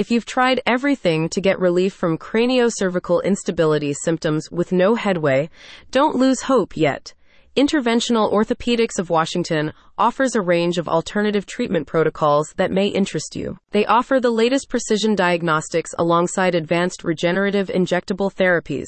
If you've tried everything to get relief from craniocervical instability symptoms with no headway, don't lose hope yet. Interventional Orthopedics of Washington offers a range of alternative treatment protocols that may interest you. They offer the latest precision diagnostics alongside advanced regenerative injectable therapies.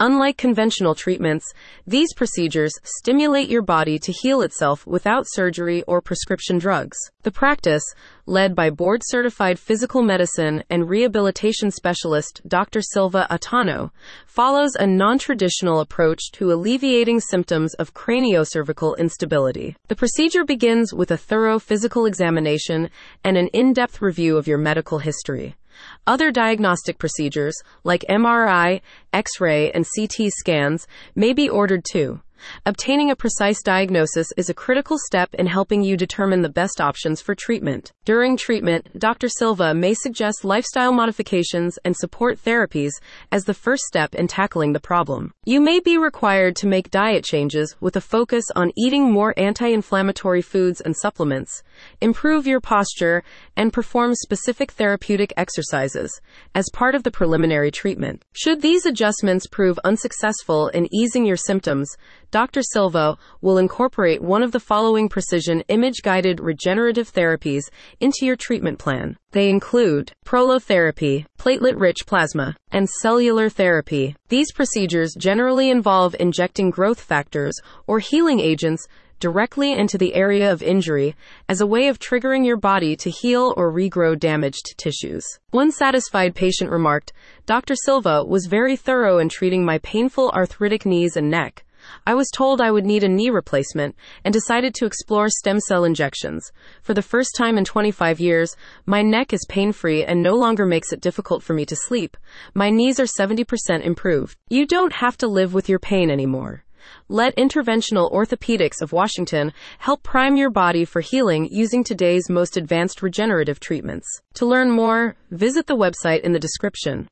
Unlike conventional treatments, these procedures stimulate your body to heal itself without surgery or prescription drugs. The practice, led by board certified physical medicine and rehabilitation specialist Dr. Silva Atano, follows a non traditional approach to alleviating symptoms of craniocervical instability. The procedure begins with a thorough physical examination and an in depth review of your medical history. Other diagnostic procedures, like MRI, X ray, and CT scans, may be ordered too. Obtaining a precise diagnosis is a critical step in helping you determine the best options for treatment. During treatment, Dr. Silva may suggest lifestyle modifications and support therapies as the first step in tackling the problem. You may be required to make diet changes with a focus on eating more anti inflammatory foods and supplements, improve your posture, and perform specific therapeutic exercises as part of the preliminary treatment. Should these adjustments prove unsuccessful in easing your symptoms, Dr. Silva will incorporate one of the following precision image guided regenerative therapies into your treatment plan. They include prolotherapy, platelet rich plasma, and cellular therapy. These procedures generally involve injecting growth factors or healing agents directly into the area of injury as a way of triggering your body to heal or regrow damaged tissues. One satisfied patient remarked, Dr. Silva was very thorough in treating my painful arthritic knees and neck. I was told I would need a knee replacement and decided to explore stem cell injections. For the first time in 25 years, my neck is pain free and no longer makes it difficult for me to sleep. My knees are 70% improved. You don't have to live with your pain anymore. Let Interventional Orthopedics of Washington help prime your body for healing using today's most advanced regenerative treatments. To learn more, visit the website in the description.